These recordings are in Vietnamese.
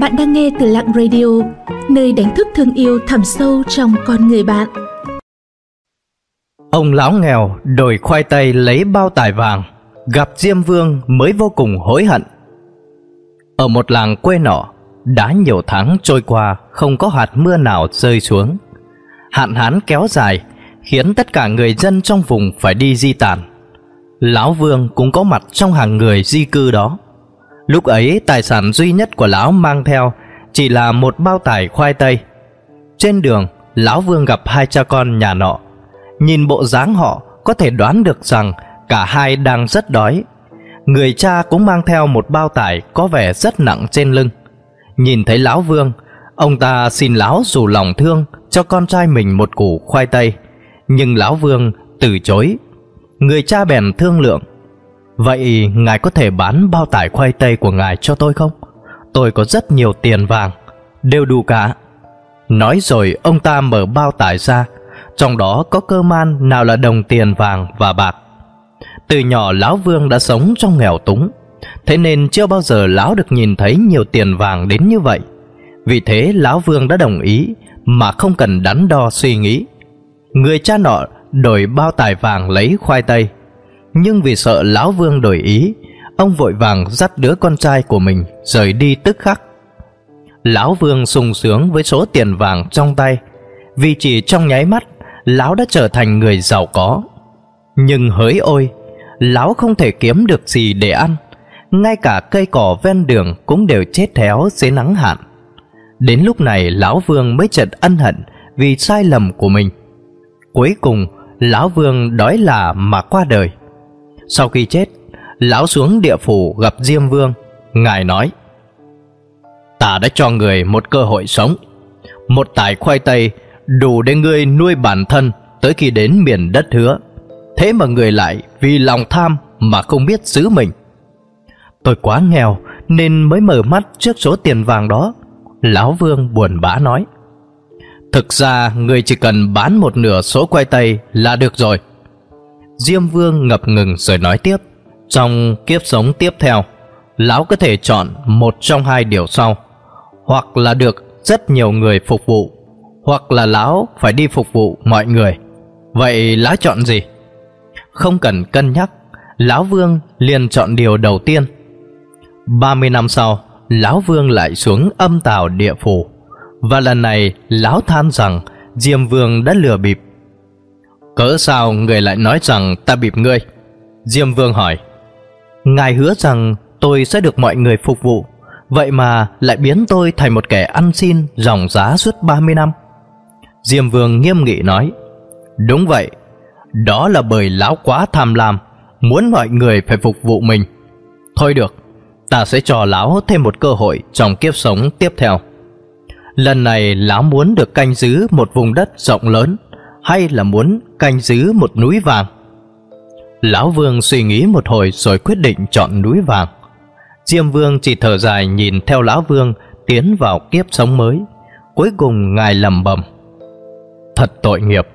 Bạn đang nghe từ Lặng Radio, nơi đánh thức thương yêu thẳm sâu trong con người bạn. Ông lão nghèo đổi khoai tây lấy bao tải vàng, gặp Diêm Vương mới vô cùng hối hận. Ở một làng quê nọ, đã nhiều tháng trôi qua không có hạt mưa nào rơi xuống. Hạn hán kéo dài khiến tất cả người dân trong vùng phải đi di tản. Lão Vương cũng có mặt trong hàng người di cư đó. Lúc ấy tài sản duy nhất của lão mang theo chỉ là một bao tải khoai tây. Trên đường, lão Vương gặp hai cha con nhà nọ. Nhìn bộ dáng họ có thể đoán được rằng cả hai đang rất đói. Người cha cũng mang theo một bao tải có vẻ rất nặng trên lưng. Nhìn thấy lão Vương, ông ta xin lão dù lòng thương cho con trai mình một củ khoai tây, nhưng lão Vương từ chối. Người cha bèn thương lượng Vậy ngài có thể bán bao tải khoai tây của ngài cho tôi không? Tôi có rất nhiều tiền vàng, đều đủ cả. Nói rồi ông ta mở bao tải ra, trong đó có cơ man nào là đồng tiền vàng và bạc. Từ nhỏ lão Vương đã sống trong nghèo túng, thế nên chưa bao giờ lão được nhìn thấy nhiều tiền vàng đến như vậy. Vì thế lão Vương đã đồng ý mà không cần đắn đo suy nghĩ. Người cha nọ đổi bao tải vàng lấy khoai tây, nhưng vì sợ lão vương đổi ý, ông vội vàng dắt đứa con trai của mình rời đi tức khắc. Lão vương sung sướng với số tiền vàng trong tay, vì chỉ trong nháy mắt, lão đã trở thành người giàu có. Nhưng hỡi ôi, lão không thể kiếm được gì để ăn, ngay cả cây cỏ ven đường cũng đều chết héo dưới nắng hạn. Đến lúc này, lão vương mới chợt ân hận vì sai lầm của mình. Cuối cùng, lão vương đói là mà qua đời sau khi chết, lão xuống địa phủ gặp Diêm Vương, ngài nói: "Ta đã cho người một cơ hội sống, một tải khoai tây đủ để ngươi nuôi bản thân tới khi đến miền đất hứa. Thế mà người lại vì lòng tham mà không biết giữ mình. Tôi quá nghèo nên mới mở mắt trước số tiền vàng đó." Lão Vương buồn bã nói: "Thực ra người chỉ cần bán một nửa số khoai tây là được rồi." Diêm Vương ngập ngừng rồi nói tiếp. Trong kiếp sống tiếp theo, Lão có thể chọn một trong hai điều sau. Hoặc là được rất nhiều người phục vụ, Hoặc là lão phải đi phục vụ mọi người. Vậy lão chọn gì? Không cần cân nhắc, Lão Vương liền chọn điều đầu tiên. 30 năm sau, Lão Vương lại xuống âm tào địa phủ. Và lần này, Lão than rằng Diêm Vương đã lừa bịp Cỡ sao người lại nói rằng ta bịp ngươi? Diêm Vương hỏi. Ngài hứa rằng tôi sẽ được mọi người phục vụ, Vậy mà lại biến tôi thành một kẻ ăn xin Ròng giá suốt 30 năm. Diêm Vương nghiêm nghị nói. Đúng vậy, Đó là bởi lão quá tham lam, Muốn mọi người phải phục vụ mình. Thôi được, Ta sẽ cho lão thêm một cơ hội Trong kiếp sống tiếp theo. Lần này lão muốn được canh giữ một vùng đất rộng lớn hay là muốn canh giữ một núi vàng? Lão Vương suy nghĩ một hồi rồi quyết định chọn núi vàng. Diêm Vương chỉ thở dài nhìn theo Lão Vương tiến vào kiếp sống mới. Cuối cùng ngài lầm bầm. Thật tội nghiệp.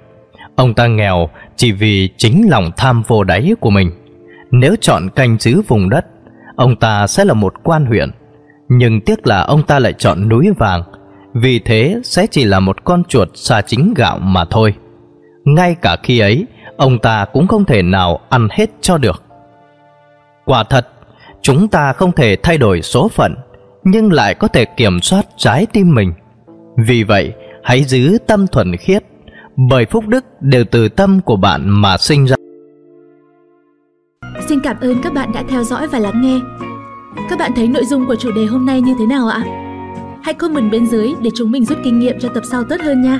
Ông ta nghèo chỉ vì chính lòng tham vô đáy của mình. Nếu chọn canh giữ vùng đất, ông ta sẽ là một quan huyện. Nhưng tiếc là ông ta lại chọn núi vàng, vì thế sẽ chỉ là một con chuột xa chính gạo mà thôi. Ngay cả khi ấy, ông ta cũng không thể nào ăn hết cho được. Quả thật, chúng ta không thể thay đổi số phận, nhưng lại có thể kiểm soát trái tim mình. Vì vậy, hãy giữ tâm thuần khiết, bởi phúc đức đều từ tâm của bạn mà sinh ra. Xin cảm ơn các bạn đã theo dõi và lắng nghe. Các bạn thấy nội dung của chủ đề hôm nay như thế nào ạ? Hãy comment bên dưới để chúng mình rút kinh nghiệm cho tập sau tốt hơn nha.